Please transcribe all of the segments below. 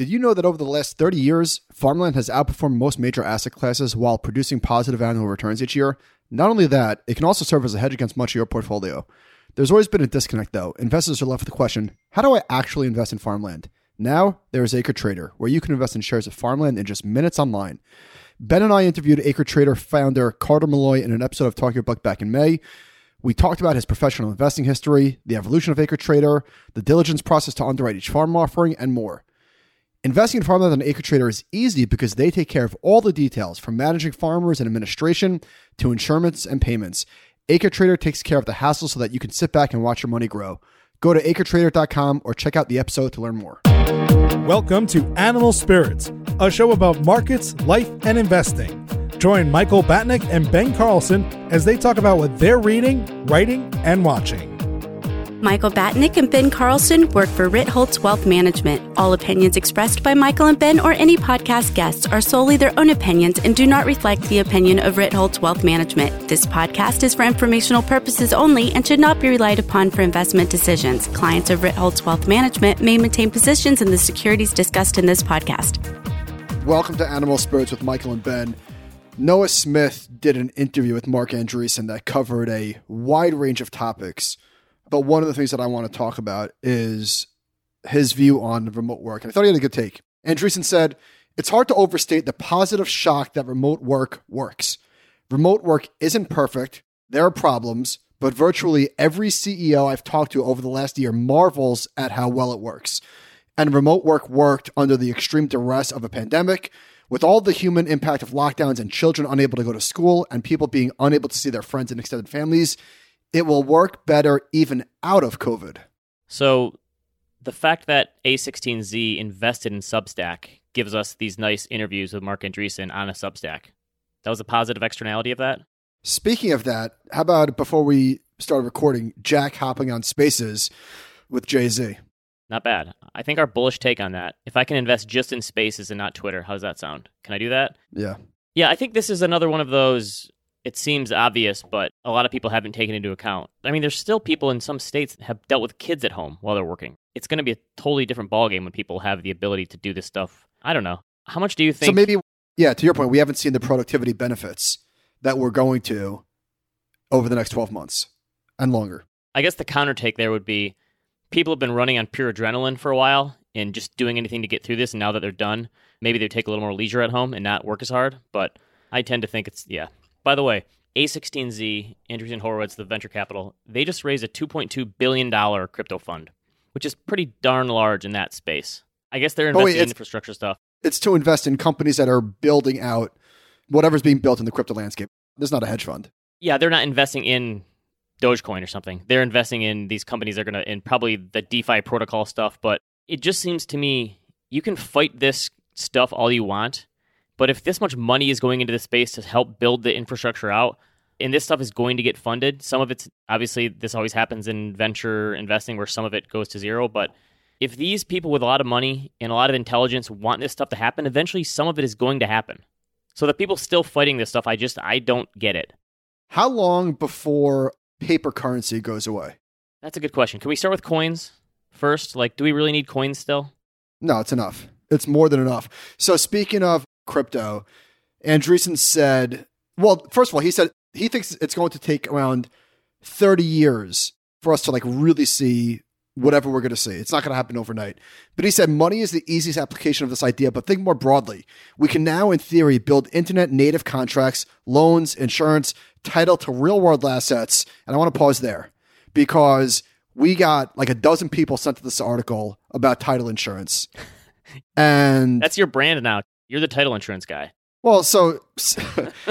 Did you know that over the last 30 years, farmland has outperformed most major asset classes while producing positive annual returns each year? Not only that, it can also serve as a hedge against much of your portfolio. There's always been a disconnect, though. Investors are left with the question how do I actually invest in farmland? Now, there is Acre Trader, where you can invest in shares of farmland in just minutes online. Ben and I interviewed Acre Trader founder Carter Malloy in an episode of Talk Your Book back in May. We talked about his professional investing history, the evolution of Acre Trader, the diligence process to underwrite each farm offering, and more. Investing in farmland on Acre Trader is easy because they take care of all the details from managing farmers and administration to insurance and payments. Acre Trader takes care of the hassle so that you can sit back and watch your money grow. Go to acretrader.com or check out the episode to learn more. Welcome to Animal Spirits, a show about markets, life, and investing. Join Michael Batnick and Ben Carlson as they talk about what they're reading, writing, and watching. Michael Batnick and Ben Carlson work for Ritholtz Wealth Management. All opinions expressed by Michael and Ben or any podcast guests are solely their own opinions and do not reflect the opinion of Ritholtz Wealth Management. This podcast is for informational purposes only and should not be relied upon for investment decisions. Clients of Ritholtz Wealth Management may maintain positions in the securities discussed in this podcast. Welcome to Animal Spirits with Michael and Ben. Noah Smith did an interview with Marc Andreessen that covered a wide range of topics but one of the things that I want to talk about is his view on remote work. And I thought he had a good take. Andreessen said, It's hard to overstate the positive shock that remote work works. Remote work isn't perfect, there are problems, but virtually every CEO I've talked to over the last year marvels at how well it works. And remote work worked under the extreme duress of a pandemic, with all the human impact of lockdowns and children unable to go to school and people being unable to see their friends and extended families it will work better even out of COVID. So the fact that A16Z invested in Substack gives us these nice interviews with Marc Andreessen on a Substack. That was a positive externality of that. Speaking of that, how about before we start recording, Jack hopping on spaces with Jay Z? Not bad. I think our bullish take on that. If I can invest just in spaces and not Twitter, how does that sound? Can I do that? Yeah. Yeah, I think this is another one of those it seems obvious, but a lot of people haven't taken into account. I mean, there's still people in some states that have dealt with kids at home while they're working. It's going to be a totally different ballgame when people have the ability to do this stuff. I don't know. How much do you think? So maybe, yeah, to your point, we haven't seen the productivity benefits that we're going to over the next 12 months and longer. I guess the counter take there would be people have been running on pure adrenaline for a while and just doing anything to get through this. And now that they're done, maybe they take a little more leisure at home and not work as hard. But I tend to think it's, yeah, by the way, A16Z, Andreessen Horowitz, the venture capital, they just raised a $2.2 billion crypto fund, which is pretty darn large in that space. I guess they're investing wait, in infrastructure stuff. It's to invest in companies that are building out whatever's being built in the crypto landscape. This is not a hedge fund. Yeah, they're not investing in Dogecoin or something. They're investing in these companies that are going to, in probably the DeFi protocol stuff. But it just seems to me you can fight this stuff all you want but if this much money is going into the space to help build the infrastructure out, and this stuff is going to get funded, some of it's obviously this always happens in venture investing where some of it goes to zero. But if these people with a lot of money and a lot of intelligence want this stuff to happen, eventually some of it is going to happen. So the people still fighting this stuff, I just I don't get it. How long before paper currency goes away? That's a good question. Can we start with coins first? Like, do we really need coins still? No, it's enough. It's more than enough. So speaking of crypto. Andreessen said, well, first of all, he said he thinks it's going to take around 30 years for us to like really see whatever we're going to see. It's not going to happen overnight. But he said money is the easiest application of this idea, but think more broadly. We can now, in theory, build internet native contracts, loans, insurance, title to real world assets. And I want to pause there because we got like a dozen people sent to this article about title insurance. And that's your brand now. You're the title insurance guy. Well, so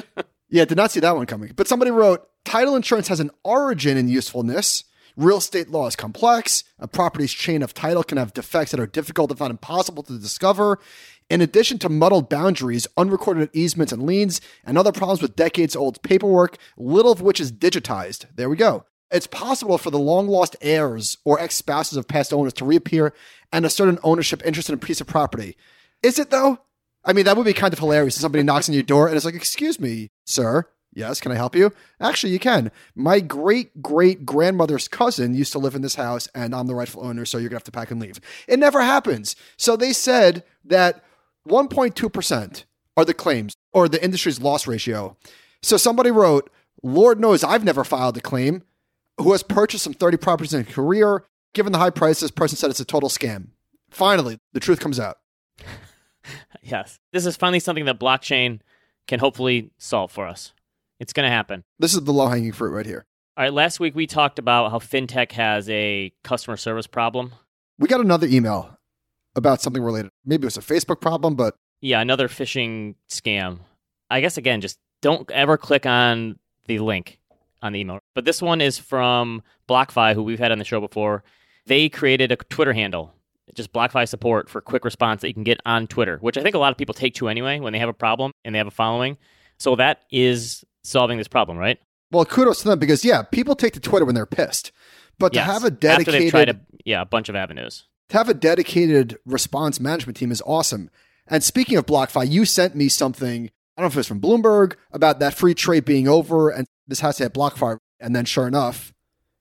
yeah, did not see that one coming. But somebody wrote title insurance has an origin in usefulness. Real estate law is complex. A property's chain of title can have defects that are difficult, if not impossible, to discover. In addition to muddled boundaries, unrecorded easements and liens, and other problems with decades old paperwork, little of which is digitized. There we go. It's possible for the long lost heirs or ex spouses of past owners to reappear and assert an ownership interest in a piece of property. Is it though? I mean, that would be kind of hilarious if somebody knocks on your door and it's like, excuse me, sir, Yes, can I help you? Actually, you can. My great great grandmother's cousin used to live in this house, and I'm the rightful owner, so you're gonna have to pack and leave. It never happens. So they said that 1.2% are the claims or the industry's loss ratio. So somebody wrote, Lord knows I've never filed a claim, who has purchased some 30 properties in a career. Given the high price, this person said it's a total scam. Finally, the truth comes out. yes. This is finally something that blockchain can hopefully solve for us. It's going to happen. This is the low hanging fruit right here. All right, last week we talked about how fintech has a customer service problem. We got another email about something related. Maybe it was a Facebook problem, but yeah, another phishing scam. I guess again, just don't ever click on the link on the email. But this one is from BlockFi, who we've had on the show before. They created a Twitter handle, just BlockFi support for quick response that you can get on Twitter, which I think a lot of people take to anyway when they have a problem and they have a following. So that is solving this problem, right? Well, kudos to them because yeah, people take to Twitter when they're pissed. But yes. to have a dedicated a, yeah, a bunch of avenues. To have a dedicated response management team is awesome. And speaking of BlockFi, you sent me something, I don't know if it was from Bloomberg, about that free trade being over and this has to have BlockFi. And then sure enough,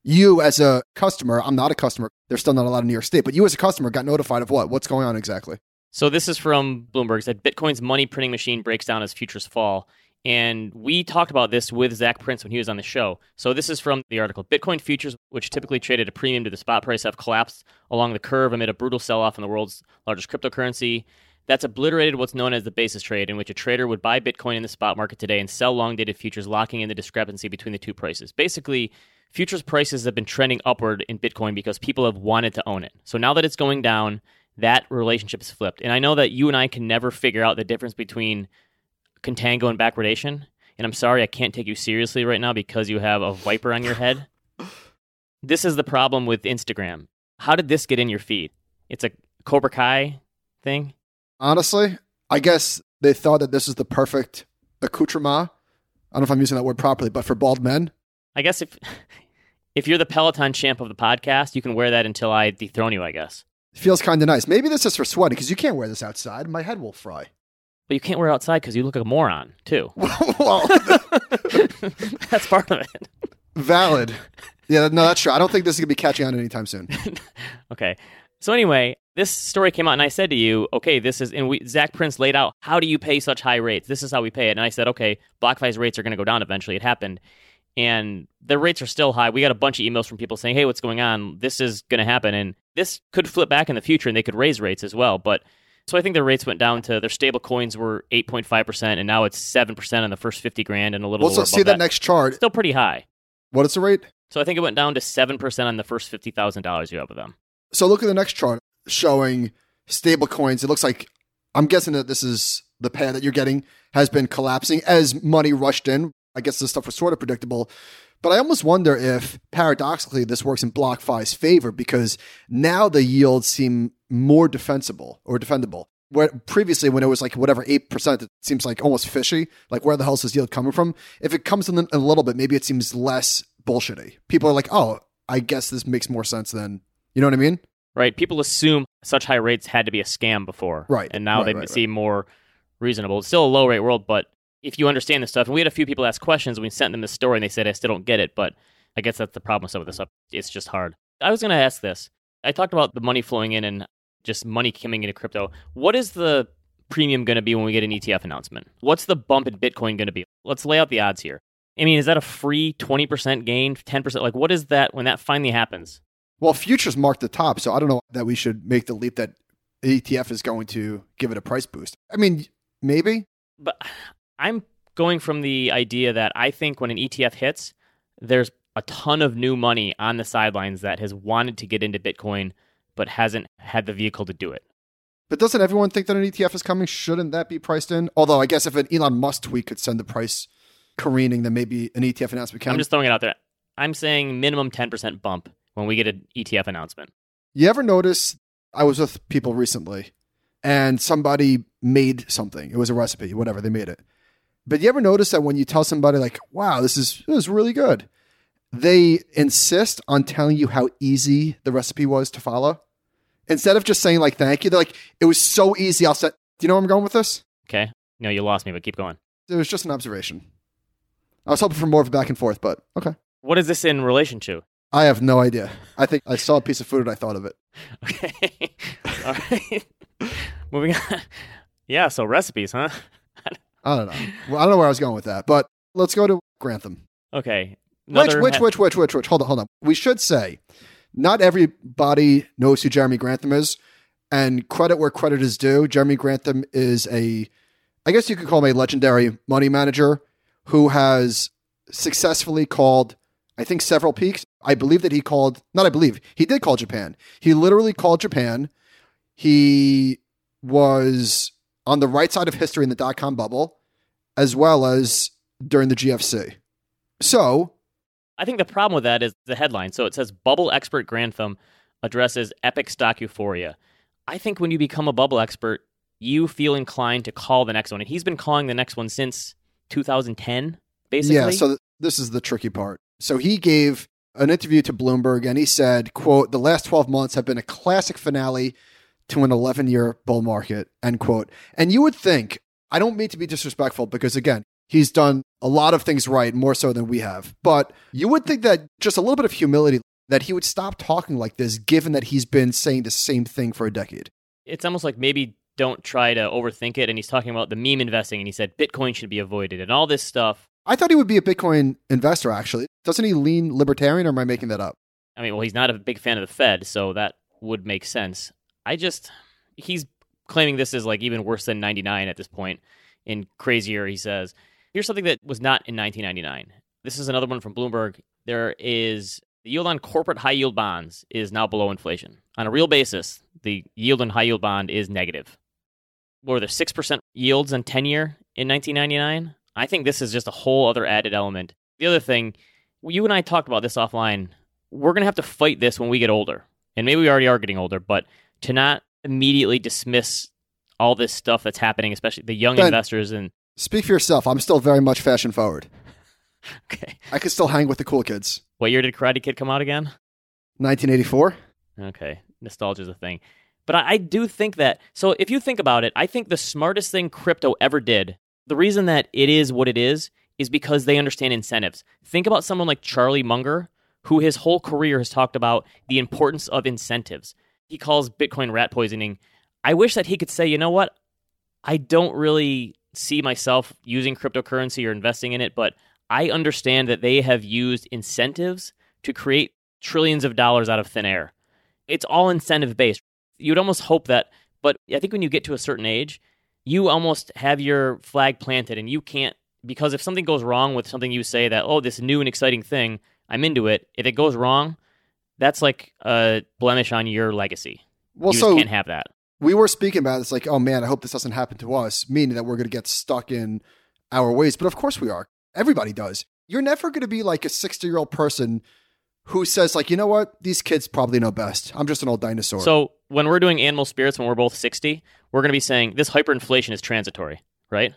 you as a customer, I'm not a customer, there's still not a lot in New York State, but you as a customer got notified of what? What's going on exactly? So this is from Bloomberg. Said Bitcoin's money printing machine breaks down as futures fall. And we talked about this with Zac Prince when he was on the show. So this is from the article. Bitcoin futures, which typically traded a premium to the spot price, have collapsed along the curve amid a brutal sell-off in the world's largest cryptocurrency. That's obliterated what's known as the basis trade, in which a trader would buy Bitcoin in the spot market today and sell long dated futures, locking in the discrepancy between the two prices. Basically, futures prices have been trending upward in Bitcoin because people have wanted to own it. So now that it's going down, that relationship is flipped. And I know that you and I can never figure out the difference between contango and backwardation. And I'm sorry I can't take you seriously right now because you have a viper on your head. this is the problem with Instagram. How did this get in your feed? It's a Cobra Kai thing? Honestly, I guess they thought that this is the perfect accoutrement. I don't know if I'm using that word properly, but for bald men. I guess if if you're the Peloton champ of the podcast, you can wear that until I dethrone you, I guess. Feels kind of nice. Maybe this is for sweating because you can't wear this outside. My head will fry. But you can't wear it outside because you look like a moron, too. well, that's part of it. Valid. Yeah, no, that's true. I don't think this is going to be catching on anytime soon. okay. So anyway, this story came out, and I said to you, "Okay, this is." And we, Zac Prince laid out how do you pay such high rates. This is how we pay it. And I said, "Okay, BlockFi's rates are going to go down eventually." It happened, and the rates are still high. We got a bunch of emails from people saying, "Hey, what's going on? This is going to happen," and this could flip back in the future, and they could raise rates as well. But so I think their rates went down to their stable coins were eight point five percent, and now it's seven percent on the first fifty grand, and a little. So see that, that next chart. Still pretty high. What is the rate? So I think it went down to seven percent on the first fifty thousand dollars you have with them. So look at the next chart showing stable coins. It looks like I'm guessing that this is the pair that you're getting has been collapsing as money rushed in. I guess this stuff was sort of predictable. But I almost wonder if paradoxically this works in BlockFi's favor because now the yields seem more defensible or defendable. Where previously, when it was like whatever eight percent, it seems like almost fishy. Like where the hell is this yield coming from? If it comes in a little bit, maybe it seems less bullshitty. People are like, oh, I guess this makes more sense than you know what I mean? Right. People assume such high rates had to be a scam before. Right. And now right, they right, seem more reasonable. It's still a low rate world, but if you understand this stuff, and we had a few people ask questions, and we sent them the story, and they said, I still don't get it. But I guess that's the problem with some of this stuff. It's just hard. I was going to ask this. I talked about the money flowing in and just money coming into crypto. What is the premium going to be when we get an ETF announcement? What's the bump in Bitcoin going to be? Let's lay out the odds here. I mean, is that a free 20% gain, 10%? Like, what is that when that finally happens? Well, futures mark the top, so I don't know that we should make the leap that ETF is going to give it a price boost. I mean, maybe. But I'm going from the idea that I think when an ETF hits, there's a ton of new money on the sidelines that has wanted to get into Bitcoin but hasn't had the vehicle to do it. But doesn't everyone think that an ETF is coming? Shouldn't that be priced in? Although I guess if an Elon Musk tweet could send the price careening, then maybe an ETF announcement can. I'm just throwing it out there. I'm saying minimum 10% bump when we get an ETF announcement. You ever notice? I was with people recently and somebody made something. It was a recipe, whatever, they made it. But you ever notice that when you tell somebody, like, wow, this is, this is really good, they insist on telling you how easy the recipe was to follow? Instead of just saying, like, thank you, they're like, it was so easy. I'll set. Do you know where I'm going with this? Okay. No, you lost me, but keep going. It was just an observation. I was hoping for more of a back and forth, but okay. What is this in relation to? I have no idea. I think I saw a piece of food and I thought of it. Okay. All right. Moving on. Yeah, so recipes, huh? I don't know. Well, I don't know where I was going with that, but let's go to Grantham. Okay. Which, which, ha- which, which, which, which? Hold on, hold on. We should say, not everybody knows who Jeremy Grantham is, and credit where credit is due. Jeremy Grantham is a, I guess you could call him a legendary money manager who has successfully called, I think, several peaks. I believe that he called, not I believe, he did call Japan. He literally called Japan. He was on the right side of history in the dot com bubble, as well as during the GFC. So, I think the problem with that is the headline. So it says Bubble Expert Grantham addresses epic stock euphoria. I think when you become a bubble expert, you feel inclined to call the next one. And he's been calling the next one since 2010, basically. Yeah, so th- this is the tricky part. So he gave an interview to Bloomberg and he said, quote, the last 12 months have been a classic finale to an 11 year bull market, end quote. And you would think, I don't mean to be disrespectful because again, he's done a lot of things right, more so than we have. But you would think that just a little bit of humility that he would stop talking like this, given that he's been saying the same thing for a decade. it's almost like maybe don't try to overthink it. And he's talking about the meme investing, and he said Bitcoin should be avoided, and all this stuff. I thought he would be a Bitcoin investor, actually. Doesn't he lean libertarian, or am I making that up? I mean, well, he's not a big fan of the Fed, so that would make sense. I just he's claiming this is like even worse than 99 at this point. In crazier, he says, here's something that was not in 1999. This is another one from Bloomberg. There is the yield on corporate high yield bonds is now below inflation. On a real basis, the yield on high yield bond is negative. Were there 6% yields on 10 year in 1999? I think this is just a whole other added element. The other thing, you and I talked about this offline. We're going to have to fight this when we get older. And maybe we already are getting older, but to not immediately dismiss all this stuff that's happening, especially the young Ben. investors and Speak for yourself. I'm still very much fashion forward. okay. I could still hang with the cool kids. What year did Karate Kid come out again? 1984. Okay, nostalgia is a thing. But I, I do think that, so if you think about it, I think the smartest thing crypto ever did, the reason that it is what it is, is because they understand incentives. Think about someone like Charlie Munger, who his whole career has talked about the importance of incentives. He calls Bitcoin rat poisoning. I wish that he could say, you know what? I don't really see myself using cryptocurrency or investing in it, but I understand that they have used incentives to create trillions of dollars out of thin air. It's all incentive based. You'd almost hope that, but I think when you get to a certain age, you almost have your flag planted and you can't, because if something goes wrong with something you say that, oh, this new and exciting thing, I'm into it, if it goes wrong, that's like a blemish on your legacy. Well, you so can't have that. we were speaking about it. it's like, oh man, I hope this doesn't happen to us, meaning that we're going to get stuck in our ways. But of course we are. Everybody does. You're never going to be like a 60 year old person who says like, you know what, these kids probably know best. I'm just an old dinosaur. So when we're doing animal spirits, when we're both 60, we're going to be saying this hyperinflation is transitory, right?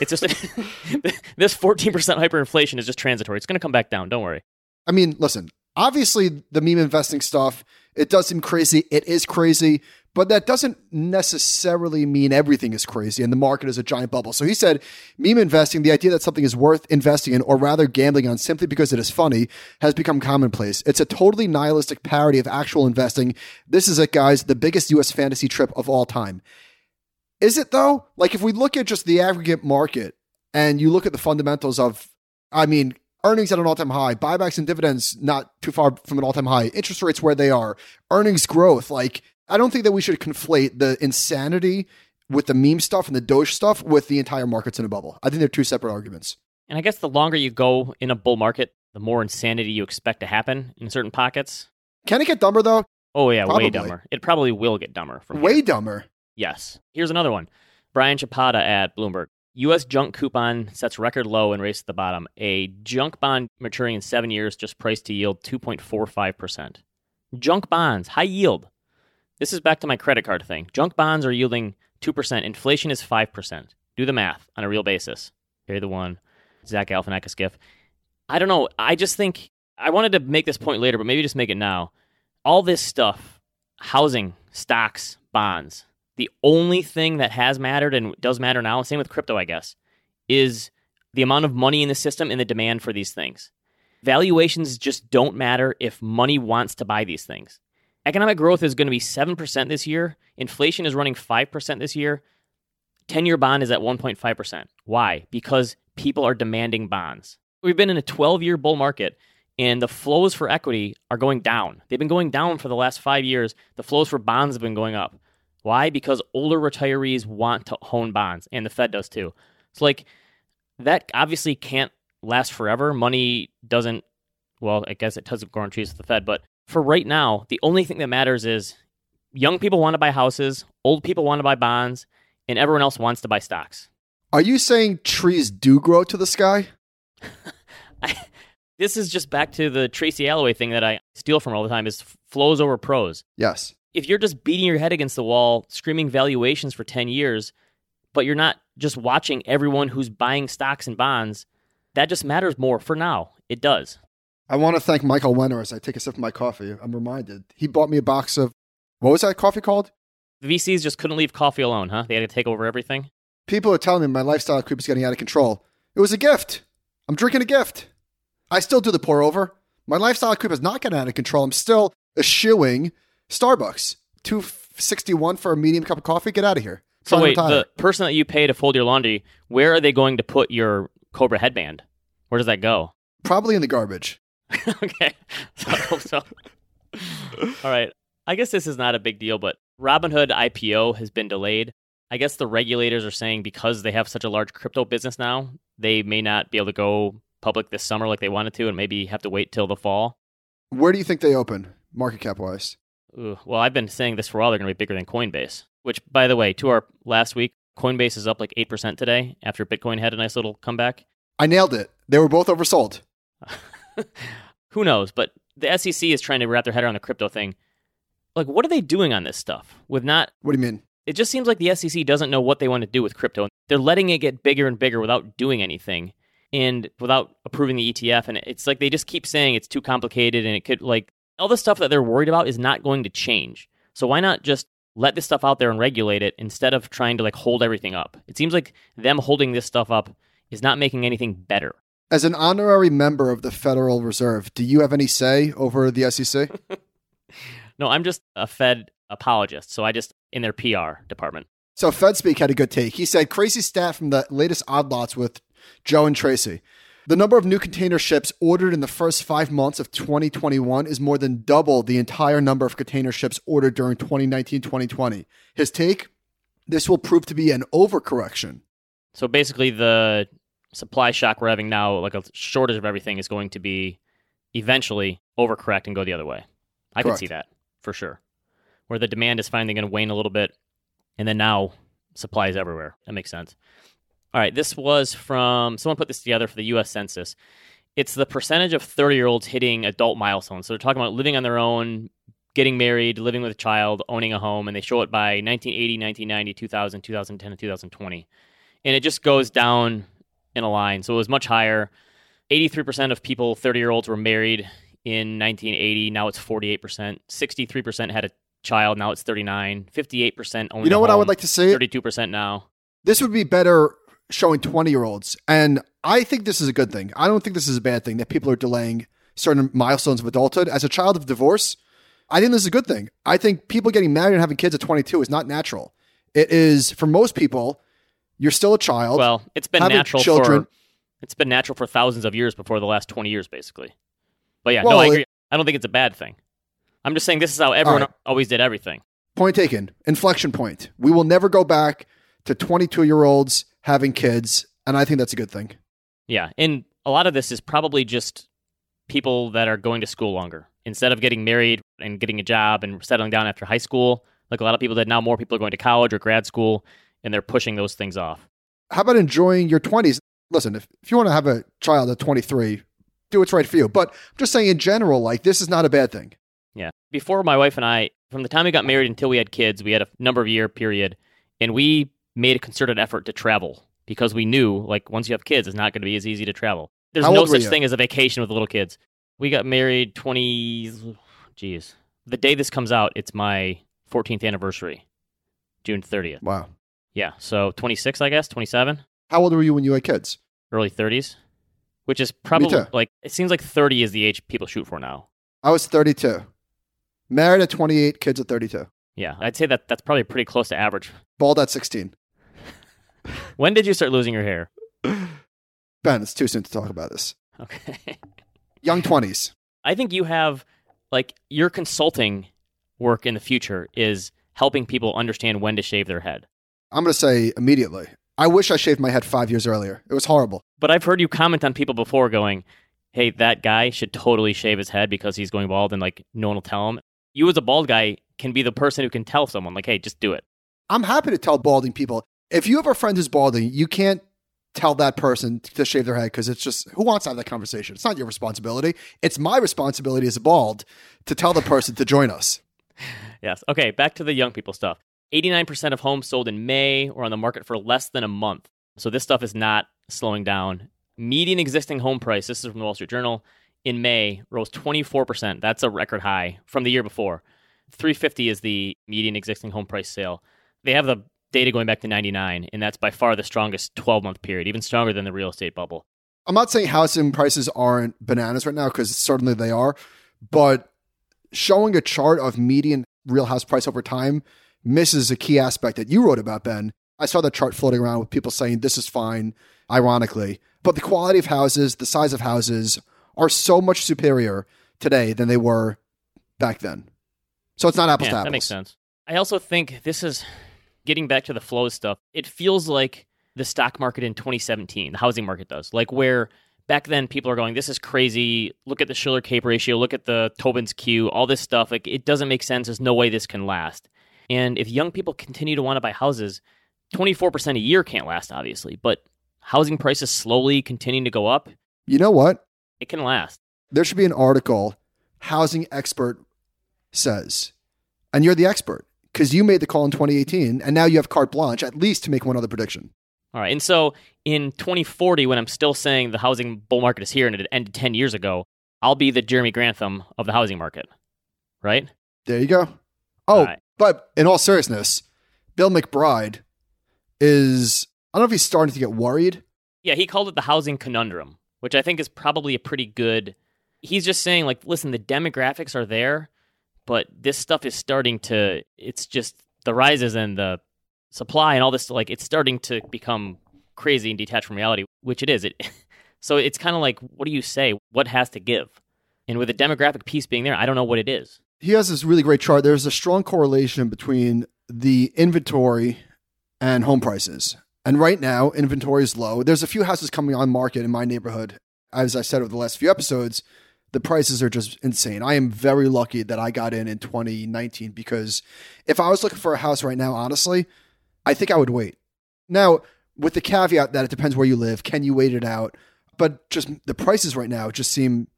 It's just this 14% hyperinflation is just transitory. It's going to come back down. Don't worry. I mean, listen, obviously the meme investing stuff, it does seem crazy. It is crazy, but that doesn't necessarily mean everything is crazy and the market is a giant bubble. So he said meme investing, the idea that something is worth investing in or rather gambling on simply because it is funny has become commonplace. It's a totally nihilistic parody of actual investing. This is it, guys, the biggest US fantasy trip of all time. Is it though? Like if we look at just the aggregate market and you look at the fundamentals of, I mean, earnings at an all-time high, buybacks and dividends not too far from an all-time high, interest rates where they are, earnings growth. Like I don't think that we should conflate the insanity with the meme stuff and the Doge stuff with the entire markets in a bubble. I think they're two separate arguments. And I guess the longer you go in a bull market, the more insanity you expect to happen in certain pockets. Can it get dumber though? Oh yeah, Probably. way dumber. It probably will get dumber from Way here. dumber. Yes. Here's another one. Brian Chappatta at Bloomberg. U.S. junk coupon sets record low and race to the bottom. A junk bond maturing in seven years just priced to yield 2.45%. Junk bonds, high yield. This is back to my credit card thing. Junk bonds are yielding 2%. Inflation is 5%. Do the math on a real basis. Here the one. Zach Galifianakis gif. I don't know. I just think I wanted to make this point later, but maybe just make it now. All this stuff, housing, stocks, bonds, the only thing that has mattered and does matter now, same with crypto, I guess, is the amount of money in the system and the demand for these things. Valuations just don't matter if money wants to buy these things. Economic growth is going to be 7% this year. Inflation is running 5% this year. 10 year bond is at 1.5%. Why? Because people are demanding bonds. We've been in a 12 year bull market and the flows for equity are going down. They've been going down for the last five years. The flows for bonds have been going up. Why? Because older retirees want to own bonds and the Fed does too. So, like, that obviously can't last forever. Money doesn't, well, I guess it doesn't grow on trees with the Fed, but for right now, the only thing that matters is young people want to buy houses, old people want to buy bonds, and everyone else wants to buy stocks. Are you saying trees do grow to the sky? I, this is just back to the Tracy Alloway thing that I steal from all the time is flows over pros. Yes. If you're just beating your head against the wall, screaming valuations for 10 years, but you're not just watching everyone who's buying stocks and bonds, that just matters more for now. It does. I want to thank Michael Wenner as I take a sip of my coffee. I'm reminded. He bought me a box of, what was that coffee called? The VCs just couldn't leave coffee alone, huh? They had to take over everything. People are telling me my lifestyle creep is getting out of control. It was a gift. I'm drinking a gift. I still do the pour over. My lifestyle creep is not getting out of control. I'm still eschewing Starbucks. 261 for a medium cup of coffee. Get out of here. So wait, the person that you pay to fold your laundry, where are they going to put your Cobra headband? Where does that go? Probably in the garbage. okay. So, so- all right. I guess this is not a big deal, but Robinhood IPO has been delayed. I guess the regulators are saying because they have such a large crypto business now, they may not be able to go public this summer like they wanted to and maybe have to wait till the fall. Where do you think they open, market cap wise? Ooh, well, I've been saying this for a while. They're going to be bigger than Coinbase, which, by the way, to our last week, Coinbase is up like 8% today after Bitcoin had a nice little comeback. I nailed it. They were both oversold. Who knows? But the SEC is trying to wrap their head around the crypto thing. Like, what are they doing on this stuff with not What do you mean? it just seems like the SEC doesn't know what they want to do with crypto. They're letting it get bigger and bigger without doing anything and without approving the ETF. And it's like they just keep saying it's too complicated and it could, like, all the stuff that they're worried about is not going to change. So why not just let this stuff out there and regulate it instead of trying to, like, hold everything up? It seems like them holding this stuff up is not making anything better. As an honorary member of the Federal Reserve, do you have any say over the SEC? No, I'm just a Fed apologist. So I just, in their PR department. So FedSpeak had a good take. He said, crazy stat from the latest odd lots with Joe and Tracy. The number of new container ships ordered in the first five months of 2021 is more than double the entire number of container ships ordered during 2019 2020. His take this will prove to be an overcorrection. So basically, the supply shock we're having now, like a shortage of everything, is going to be eventually overcorrect and go the other way. I can see that for sure. Where the demand is finally going to wane a little bit, and then now supply is everywhere. That makes sense. All right, this was from someone put this together for the U.S. Census. It's the percentage of 30 year olds hitting adult milestones. So they're talking about living on their own, getting married, living with a child, owning a home, and they show it by 1980, 1990, 2000, 2010, and 2020. And it just goes down in a line. So it was much higher. 83% of people, 30 year olds, were married in 1980. Now it's 48%. 63% had a child. Now it's 39. 58% owned You know what I would like to see? 32% now. This would be better showing 20 year olds. And I think this is a good thing. I don't think this is a bad thing that people are delaying certain milestones of adulthood. As a child of divorce, I think this is a good thing. I think people getting married and having kids at 22 is not natural. It is, for most people, you're still a child. Well, it's been natural children- for it's been natural for thousands of years before the last 20 years basically. But yeah, Well, no, I it- agree. I don't think it's a bad thing. I'm just saying this is how everyone right. always did everything. Point taken. Inflection point. We will never go back to 22 year olds having kids. And I think that's a good thing. Yeah, and a lot of this is probably just people that are going to school longer instead of getting married and getting a job and settling down after high school. Like a lot of people did. Now more people are going to college or grad school, and they're pushing those things off. How about enjoying your 20s? Listen, if, if you want to have a child at 23, do what's right for you. But I'm just saying in general, like, this is not a bad thing. Yeah. Before my wife and I, from the time we got married until we had kids, we had a number of year period, and we made a concerted effort to travel because we knew, like, once you have kids, it's not going to be as easy to travel. There's How no such thing as a vacation with little kids. We got married 20, geez. The day this comes out, it's my 14th anniversary, June 30th. Wow. Yeah. So 26, I guess, 27. How old were you when you had kids? early 30s, which is probably like it seems like 30 is the age people shoot for now. I was 32. Married at 28, kids at 32. Yeah, I'd say that that's probably pretty close to average. Bald at 16. When did you start losing your hair? Ben, it's too soon to talk about this. Okay. Young 20s. I think you have like your consulting work in the future is helping people understand when to shave their head. I'm going to say immediately. I wish I shaved my head five years earlier. It was horrible. But I've heard you comment on people before going, hey, that guy should totally shave his head because he's going bald and like no one will tell him. You as a bald guy can be the person who can tell someone, like, hey, just do it. I'm happy to tell balding people. If you have a friend who's balding, you can't tell that person to shave their head because it's just who wants to have that conversation? It's not your responsibility. It's my responsibility as a bald to tell the person to join us. Yes. Okay, back to the young people stuff. 89% of homes sold in May or on the market for less than a month. So this stuff is not slowing down. Median existing home price, this is from the Wall Street Journal, in May rose 24%. That's a record high from the year before. 350 is the median existing home price sale. They have the data going back to 99 and that's by far the strongest 12-month period, even stronger than the real estate bubble. I'm not saying housing prices aren't bananas right now because certainly they are, but showing a chart of median real house price over time misses a key aspect that you wrote about, Ben. I saw that chart floating around with people saying this is fine, ironically, but the quality of houses, the size of houses are so much superior today than they were back then. So it's not apples yeah, to apples. That makes sense. I also think this is getting back to the flow stuff. It feels like the stock market in 2017, the housing market does, like where back then people are going, this is crazy. Look at the Shiller CAPE ratio. Look at the Tobin's Q. All this stuff. Like it doesn't make sense. There's no way this can last. And if young people continue to want to buy houses, 24% a year can't last, obviously. But housing prices slowly continuing to go up, You know what? it can last. There should be an article, housing expert says, and you're the expert because you made the call in 2018 and now you have carte blanche at least to make one other prediction. All right. And so in 2040, when I'm still saying the housing bull market is here and it ended 10 years ago, I'll be the Jeremy Grantham of the housing market. Right? There you go. Oh, right. but in all seriousness, Bill McBride is, I don't know if he's starting to get worried. Yeah, he called it the housing conundrum, which I think is probably a pretty good. He's just saying, like, listen, the demographics are there, but this stuff is starting to, it's just the rises and the supply and all this, like, it's starting to become crazy and detached from reality, which it is. It, so it's kind of like, what do you say? What has to give? And with the demographic piece being there, I don't know what it is. He has this really great chart. There's a strong correlation between the inventory and home prices. And right now, inventory is low. There's a few houses coming on market in my neighborhood. As I said over the last few episodes, the prices are just insane. I am very lucky that I got in in 2019 because if I was looking for a house right now, honestly, I think I would wait. Now, with the caveat that it depends where you live, can you wait it out? But just the prices right now just seem,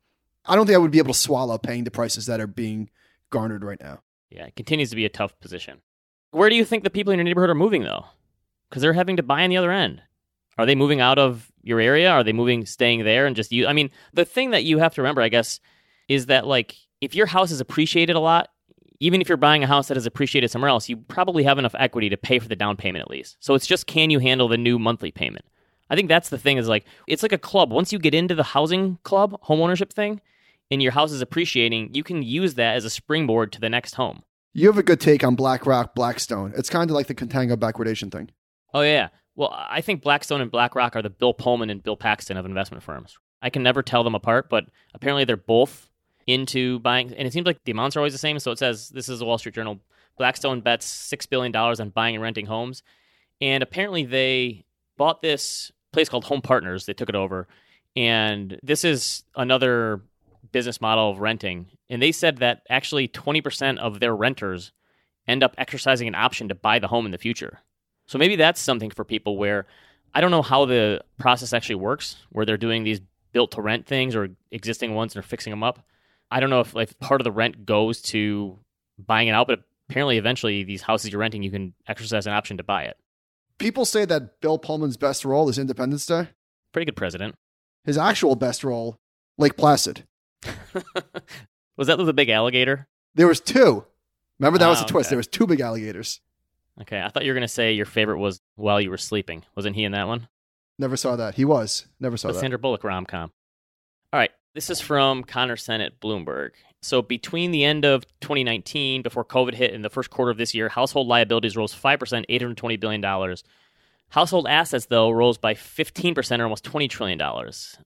I don't think I would be able to swallow paying the prices that are being garnered right now. Yeah, it continues to be a tough position. Where do you think the people in your neighborhood are moving though? Because they're having to buy on the other end. Are they moving out of your area? Are they moving, staying there, and just you? I mean, the thing that you have to remember, I guess, is that like if your house is appreciated a lot, even if you're buying a house that is appreciated somewhere else, you probably have enough equity to pay for the down payment at least. So it's just can you handle the new monthly payment? I think that's the thing. Is like it's like a club. Once you get into the housing club, home ownership thing, and your house is appreciating, you can use that as a springboard to the next home. You have a good take on BlackRock, Blackstone. It's kind of like the contango backwardation thing. Oh yeah. Well, I think Blackstone and BlackRock are the Bill Pullman and Bill Paxton of investment firms. I can never tell them apart, but apparently they're both into buying, and it seems like the amounts are always the same. So it says this is a Wall Street Journal. Blackstone bets six billion dollars on buying and renting homes, and apparently they bought this place called Home Partners. They took it over, and this is another business model of renting. And they said that actually twenty percent of their renters end up exercising an option to buy the home in the future. So maybe that's something for people where I don't know how the process actually works, where they're doing these built to rent things or existing ones and are fixing them up. I don't know if like part of the rent goes to buying it out, but apparently eventually these houses you're renting, you can exercise an option to buy it. People say that Bill Pullman's best role is Independence Day. Pretty good president. His actual best role, Lake Placid. Was that the big alligator? There was two. Remember that was Ah, a twist. okay. There was two big alligators. Okay, I thought you were going to say your favorite was while you were sleeping. Wasn't he in that one? Never saw that. He was. Never saw the that. Sandra Bullock rom com. All right, this is from Conor Sen at Bloomberg. So between the end of 2019, before COVID hit, and the first quarter of this year, household liabilities rose 5%, $820 billion. Household assets, though, rose by 15% or almost $20 trillion.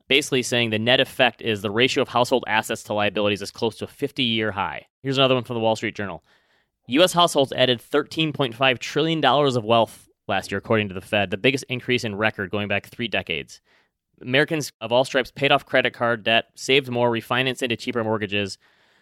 Basically saying the net effect is the ratio of household assets to liabilities is close to a 50 year high. Here's another one from the Wall Street Journal. U.S. households added $13.5 trillion of wealth last year, according to the Fed, the biggest increase in record going back three decades. Americans of all stripes paid off credit card debt, saved more, refinanced into cheaper mortgages.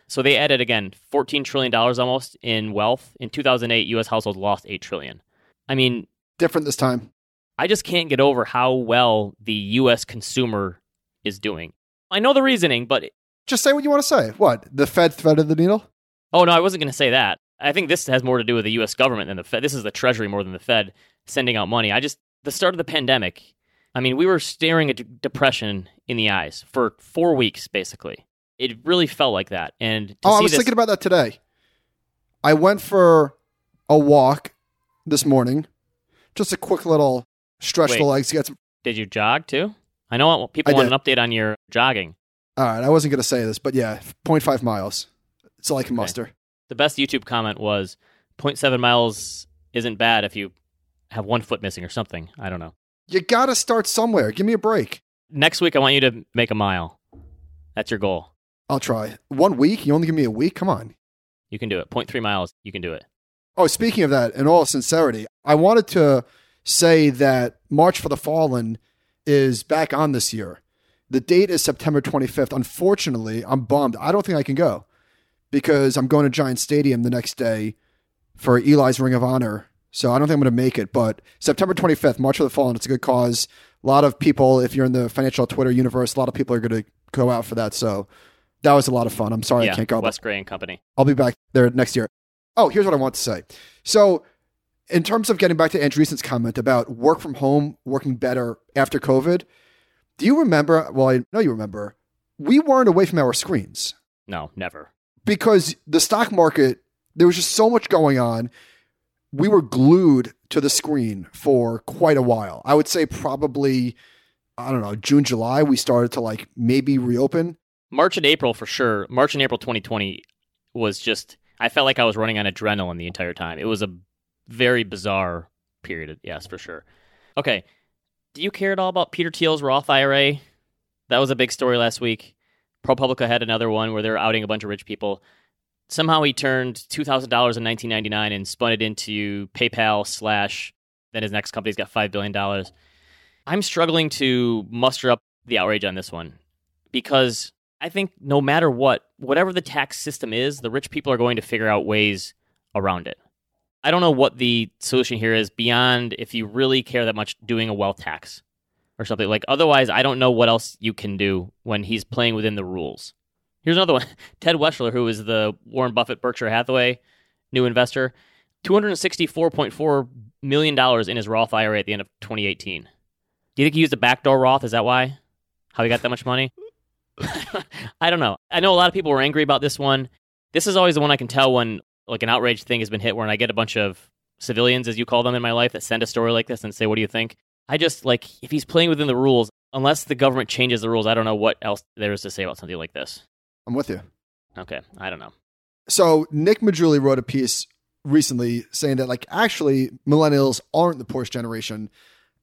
So they added again $14 trillion almost in wealth. In 2008, US households lost 8 trillion. I mean, Different this time. I just can't get over how well the US consumer is doing. I know the reasoning, but Just say what you want to say. What? The Fed threaded the needle? oh no, I wasn't going to say that. I think this has more to do with the US government than the Fed. This is the Treasury more than the Fed sending out money. I just the start of the pandemic, I mean, we were staring at d- depression in the eyes for 4 weeks basically. It really felt like that. And to Oh, I was this, thinking about that today. I went for a walk this morning. Just a quick little stretch Wait. the legs, get some. Did you jog too? I know people I want did. an update on your jogging. All right, I wasn't going to say this, but yeah, 0.5 miles. It's all I can muster. The best YouTube comment was 0.7 miles isn't bad if you have one foot missing or something. I don't know. You got to start somewhere. Give me a break. Next week, I want you to make a mile. That's your goal. I'll try. One week? You only give me a week? Come on. You can do it. 0.3 miles, you can do it. Oh, speaking of that, in all sincerity, I wanted to say that March for the Fallen is back on this year. The date is September 25th. Unfortunately, I'm bummed. I don't think I can go because I'm going to Giant Stadium the next day for Eli's Ring of Honor. So I don't think I'm going to make it. But September 25th, March of the Fallen, it's a good cause. A lot of people, if you're in the financial Twitter universe, a lot of people are going to go out for that. So that was a lot of fun. I'm sorry yeah, I can't go. Wes Gray and Company. I'll be back there next year. Oh, here's what I want to say. So, in terms of getting back to Andreessen's comment about work from home working better after COVID, do you remember? Well, I know you remember. We weren't away from our screens No, never. Because the stock market, there was just so much going on. We were glued to the screen for quite a while. I would say probably, I don't know, June, July, we started to like maybe reopen. March and April for sure. March and April 2020 was just, I felt like I was running on adrenaline the entire time. It was a very bizarre period. Yes, for sure. Okay. Do you care at all about Peter Thiel's Roth IRA? That was a big story last week. ProPublica had another one where they're outing a bunch of rich people. Somehow he turned $2,000 in 1999 and spun it into PayPal slash, then his next company's got $5 billion. I'm struggling to muster up the outrage on this one because I think no matter what, whatever the tax system is, the rich people are going to figure out ways around it. I don't know what the solution here is beyond if you really care that much doing a wealth tax or something. Like otherwise I don't know what else you can do when he's playing within the rules. Here's another one. Ted Weschler, who is the Warren Buffett Berkshire Hathaway new investor, $264.4 million in his Roth IRA at the end of 2018. Do you think he used a backdoor Roth? Is that why? How he got that much money? I don't know. I know a lot of people were angry about this one. This is always the one I can tell when like an outrage thing has been hit, when I get a bunch of civilians, as you call them in my life, that send a story like this and say, "What do you think?" I just like if he's playing within the rules, unless the government changes the rules, I don't know what else there is to say about something like this. I'm with you. Okay, I don't know. So Nick Maggiulli wrote a piece recently saying that like actually millennials aren't the poorest generation.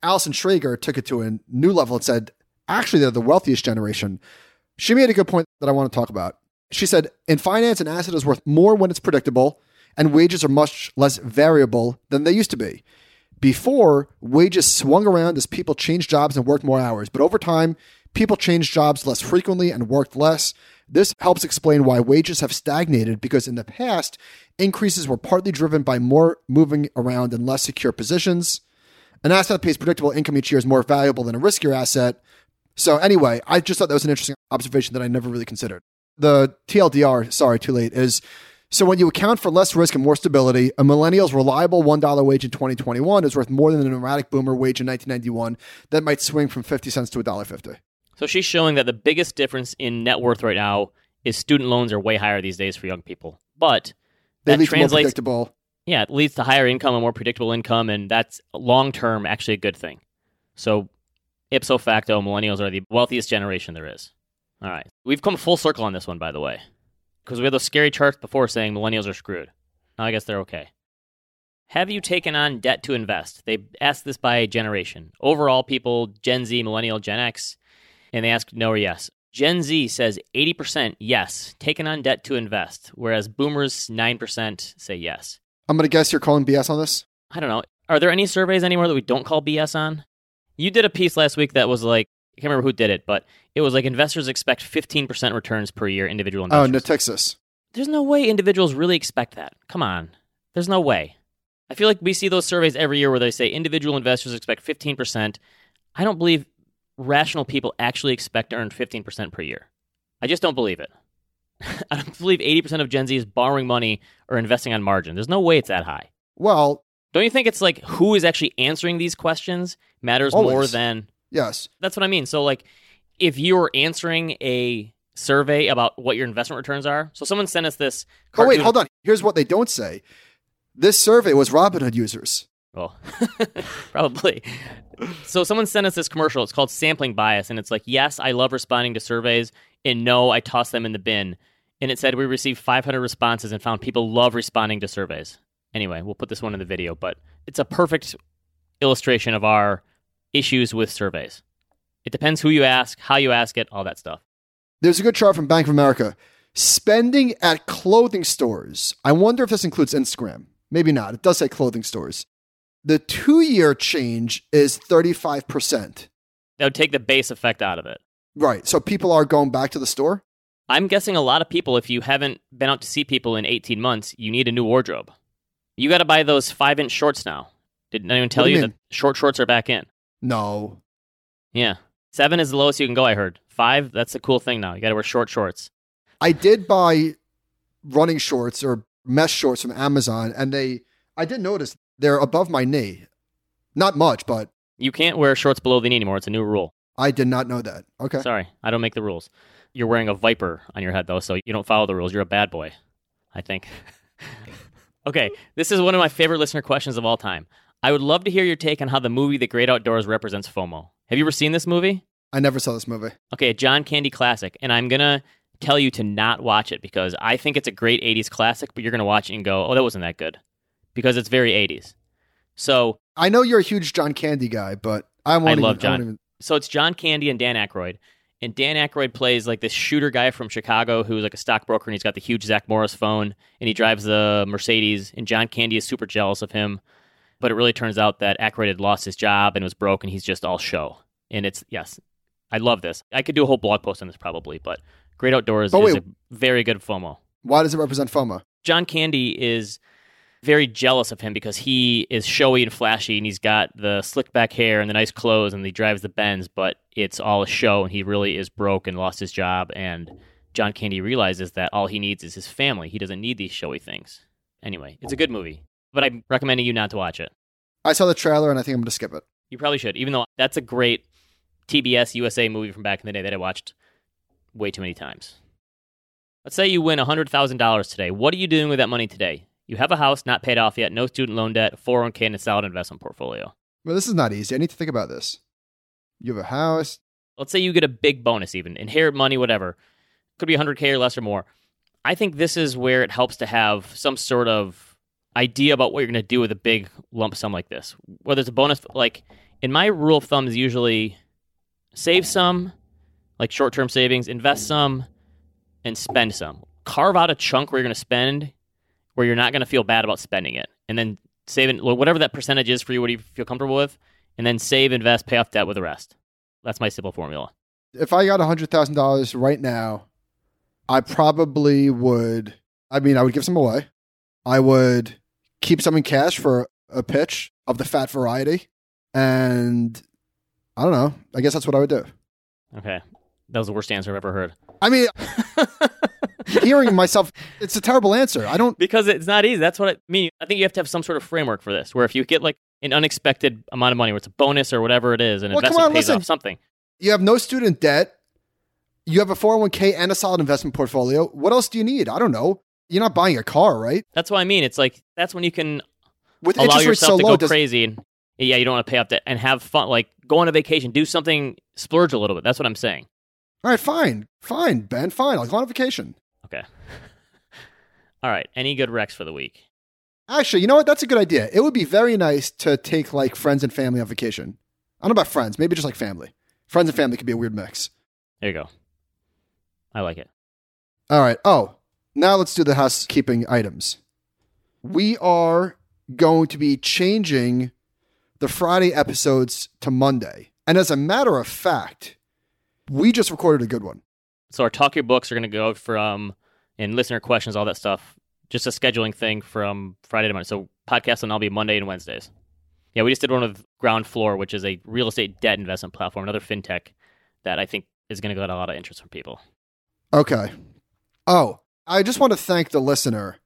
Allison Schrager took it to a new level and said actually they're the wealthiest generation. She made a good point that I want to talk about. She said in finance an asset is worth more when it's predictable and wages are much less variable than they used to be. Before, wages swung around as people changed jobs and worked more hours, but over time, people changed jobs less frequently and worked less. This helps explain why wages have stagnated because in the past, increases were partly driven by more moving around in less secure positions. An asset that pays predictable income each year is more valuable than a riskier asset. So, anyway, I just thought that was an interesting observation that I never really considered. The TLDR, sorry, too late, is so when you account for less risk and more stability, a millennial's reliable $1 wage in 2021 is worth more than an erratic boomer wage in 1991 that might swing from 50 cents to $1.50. So she's showing that the biggest difference in net worth right now is student loans are way higher these days for young people. But They that to translates predictable. yeah, it leads to higher income and more predictable income, and that's long term actually a good thing. So ipso facto, millennials are the wealthiest generation there is. All right. We've come full circle on this one, by the way, because we had those scary charts before saying millennials are screwed. Now I guess they're okay. Have you taken on debt to invest? They asked this by generation. Overall, people, Gen Z, Millennial, Gen X, and they asked no or yes. Gen Z says 80% yes, taken on debt to invest, whereas boomers 9% say yes. I'm going to guess you're calling BS on this. I don't know. Are there any surveys anymore that we don't call BS on? You did a piece last week that was like, can't remember who did it, but it was like investors expect 15% returns per year, individual investors. Oh, investors. Natixis. There's no way individuals really expect that. Come on. There's no way. I feel like we see those surveys every year where they say individual investors expect 15%. I don't believe rational people actually expect to earn 15% per year. I just don't believe it. I don't believe 80% of Gen Z is borrowing money or investing on margin. There's no way it's that high. Well, Don't you think it's like who is actually answering these questions matters more than yes. that's what I mean. So like if you're answering a survey about what your investment returns are, so someone sent us this Oh, wait, hold on. Here's what they don't say. This survey was Robinhood users. Well, probably. So someone sent us this commercial. It's called Sampling Bias, and it's like, yes, I love responding to surveys, and no, I toss them in the bin. And it said we received 500 responses and found people love responding to surveys. Anyway, we'll put this one in the video, but it's a perfect illustration of our issues with surveys. It depends who you ask, how you ask it, all that stuff. There's a good chart from Bank of America. Spending at clothing stores. I wonder if this includes Instagram. Maybe not. It does say clothing stores. The two year change is 35%. That would take the base effect out of it. Right. So people are going back to the store? I'm guessing a lot of people, if you haven't been out to see people in 18 months, you need a new wardrobe. You got to buy those five inch shorts now. Did anyone tell you, you that short shorts are back in? No. Yeah. Seven is the lowest you can go, I heard. Five, that's a cool thing now. You got to wear short shorts. I did buy running shorts or mesh shorts from Amazon, and they, I did notice they're above my knee. Not much, but You can't wear shorts below the knee anymore. It's a new rule. I did not know that. Okay. Sorry, I don't make the rules. You're wearing a viper on your head, though, so you don't follow the rules. You're a bad boy, I think. okay, this is one of my favorite listener questions of all time. I would love to hear your take on how the movie The Great Outdoors represents FOMO. Have you ever seen this movie? I never saw this movie. Okay, a John Candy classic, and I'm gonna tell you to not watch it because I think it's a great '80s classic, but you're gonna watch it and go, "Oh, that wasn't that good," because it's very '80s. So, I know you're a huge John Candy guy, but I won't I even, love I John. won't even- so it's John Candy and Dan Aykroyd, and Dan Aykroyd plays like this shooter guy from Chicago who's like a stockbroker, and he's got the huge Zach Morris phone, and he drives the Mercedes, and John Candy is super jealous of him, but it really turns out that Aykroyd had lost his job and was broke, and he's just all show. And it's yes, I love this. I could do a whole blog post on this probably, but Great Outdoors Oh, is wait. a very good FOMO. Why does it represent FOMO? John Candy is very jealous of him because he is showy and flashy and he's got the slick back hair and the nice clothes and he drives the Benz, but it's all a show and he really is broke and lost his job. And John Candy realizes that all he needs is his family. He doesn't need these showy things. Anyway, it's a good movie, but I'm recommending you not to watch it. I saw the trailer and I think I'm going to skip it. You probably should, even though that's a great TBS USA movie from back in the day that I watched way too many times. Let's say you win $100,000 today. What are you doing with that money today? You have a house not paid off yet, no student loan debt, 401k, and a solid investment portfolio. Well, this is not easy. I need to think about this. You have a house. Let's say you get a big bonus, even inherit money, whatever. Could be 100k or less or more. I think this is where it helps to have some sort of idea about what you're going to do with a big lump sum like this. Whether it's a bonus, like in my rule of thumb is usually save some, like short term savings, invest some, and spend some. Carve out a chunk where you're going to spend, where you're not going to feel bad about spending it, and then save it, whatever that percentage is for you, what do you feel comfortable with, and then save, invest, pay off debt with the rest. That's my simple formula. If I got $100,000 right now, I probably would. I mean, I would give some away. I would keep some in cash for a pitch of the fat variety. And I don't know. I guess that's what I would do. Okay. That was the worst answer I've ever heard. I mean, hearing myself, it's a terrible answer. I don't. because it's not easy. That's what I mean. I think you have to have some sort of framework for this, where if you get like an unexpected amount of money, where it's a bonus or whatever it is, and Well, investment on, pays listen. off something. You have no student debt. You have a 401k and a solid investment portfolio. What else do you need? I don't know. You're not buying a car, right? That's what I mean. It's like that's when you can With allow yourself so to low, go does, crazy and Yeah, you don't want to pay up that and have fun. Like go on a vacation, do something, splurge a little bit. That's what I'm saying. All right, fine, fine, Ben, fine. I'll go on a vacation. Okay. All right. Any good recs for the week? Actually, you know what? That's a good idea. It would be very nice to take like friends and family on vacation. I don't know about friends, maybe just like family. Friends and family could be a weird mix. There you go. I like it. All right. Oh, now let's do the housekeeping items. We are going to be changing the Friday episodes to Monday. And as a matter of fact, we just recorded a good one. So our talk your books are going to go from and listener questions, all that stuff. Just a scheduling thing from Friday to Monday. So podcasts will now be Monday and Wednesdays. Yeah, we just did one with Groundfloor, which is a real estate debt investment platform, another fintech that I think is going to get a lot of interest from people. Okay. Oh, I just want to thank the listener,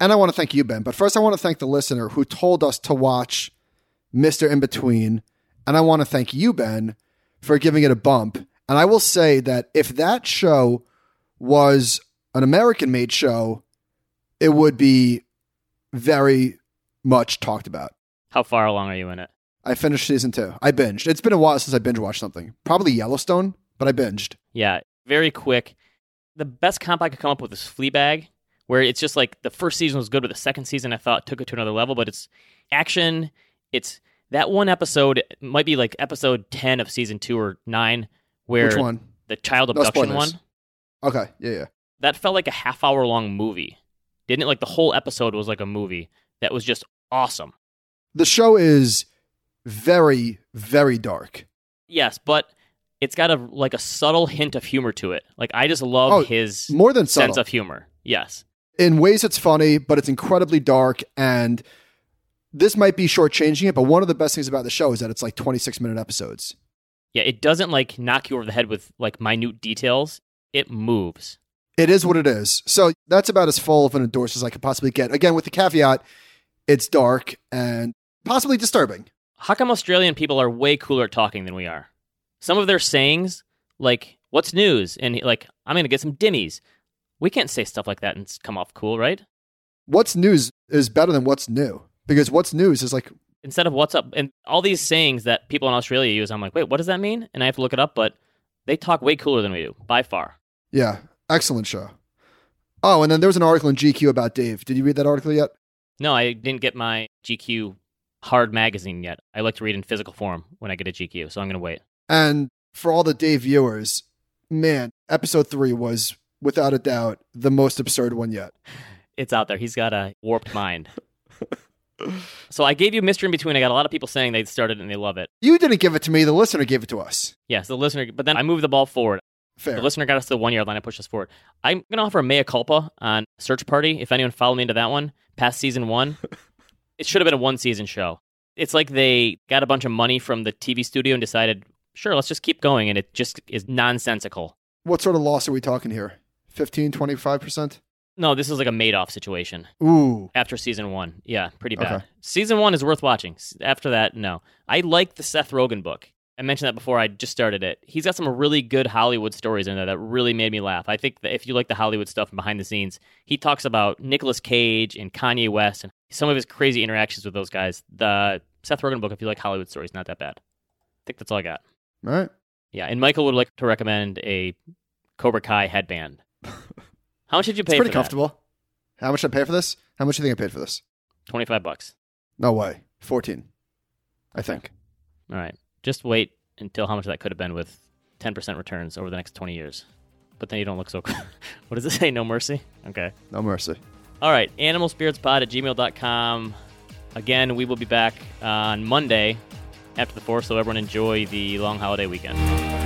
and I want to thank you, Ben. But first, I want to thank the listener who told us to watch Mr. In Between. And I want to thank you, Ben, for giving it a bump. And I will say that if that show was an American made show, it would be very much talked about. How far along are you in it? I finished season two. I binged. It's been a while since I binge watched something. Probably Yellowstone, but I binged. Yeah, very quick. The best comp I could come up with is Fleabag, where it's just like the first season was good, but the second season I thought took it to another level. But it's action. It's that one episode might be like episode ten of season two or nine, where Which one? the child No abduction spoilers. one. Okay. Yeah, yeah. That felt like a half hour long movie, didn't it? Like the whole episode was like a movie that was just awesome. The show is very, very dark. Yes, but it's got a like a subtle hint of humor to it. Like I just love Oh, his More than sense of humor. Yes. in ways it's funny, but it's incredibly dark. And this might be shortchanging it, but one of the best things about the show is that it's like 26 minute episodes. Yeah, it doesn't like knock you over the head with like minute details. It moves. It is what it is. So that's about as full of an endorse as I could possibly get. Again, with the caveat, it's dark and possibly disturbing. How come Australian people are way cooler at talking than we are? Some of their sayings, like "What's news?" and like "I'm gonna get some dimmies." We can't say stuff like that and come off cool, right? What's news is better than what's new because what's news is like, Instead of "What's up?" and all these sayings that people in Australia use, I'm like, wait, what does that mean? And I have to look it up. But they talk way cooler than we do by far. yeah, excellent show. Oh, and then there was an article in GQ about Dave. Did you read that article yet? No, I didn't get my GQ hard magazine yet. I like to read in physical form when I get a GQ, so I'm gonna wait. And for all the Dave viewers, man, episode three was without a doubt the most absurd one yet. it's out there. He's got a warped mind. so I gave you Mr. In Between. I got a lot of people saying they started and they love it. You didn't give it to me, the listener gave it to us. Yes, the listener, but then I moved the ball forward. Fair. The listener got us to the one yard line. I pushed us forward. I'm going to offer a mea culpa on Search Party. If anyone followed me into that one, past season one, it should have been a one season show. It's like they got a bunch of money from the TV studio and decided, sure, let's just keep going. And it just is nonsensical. What sort of loss are we talking here? 15, 25%? No, this is like a Madoff situation. Ooh. after season one. Yeah, pretty bad. Okay. Season one is worth watching. After that, no. I like the Seth Rogen book. I mentioned that before I just started it. He's got some really good Hollywood stories in there that really made me laugh. I think that if you like the Hollywood stuff and behind the scenes, he talks about Nicolas Cage and Kanye West and some of his crazy interactions with those guys. The Seth Rogen book, if you like Hollywood stories, not that bad. I think that's all I got. All right. Yeah, and Michael would like to recommend a Cobra Kai headband. How much did you It's pay pretty for comfortable. How much did I pay for this? How much do you think I paid for this? 25 bucks. No way. 14. I think. All right. Just wait until how much that could have been with 10% returns over the next 20 years. But then you don't look so. what does it say? No mercy? Okay. No mercy. All right. Animalspiritspod at gmail.com. Again, we will be back on Monday after the 4th, so everyone enjoy the long holiday weekend.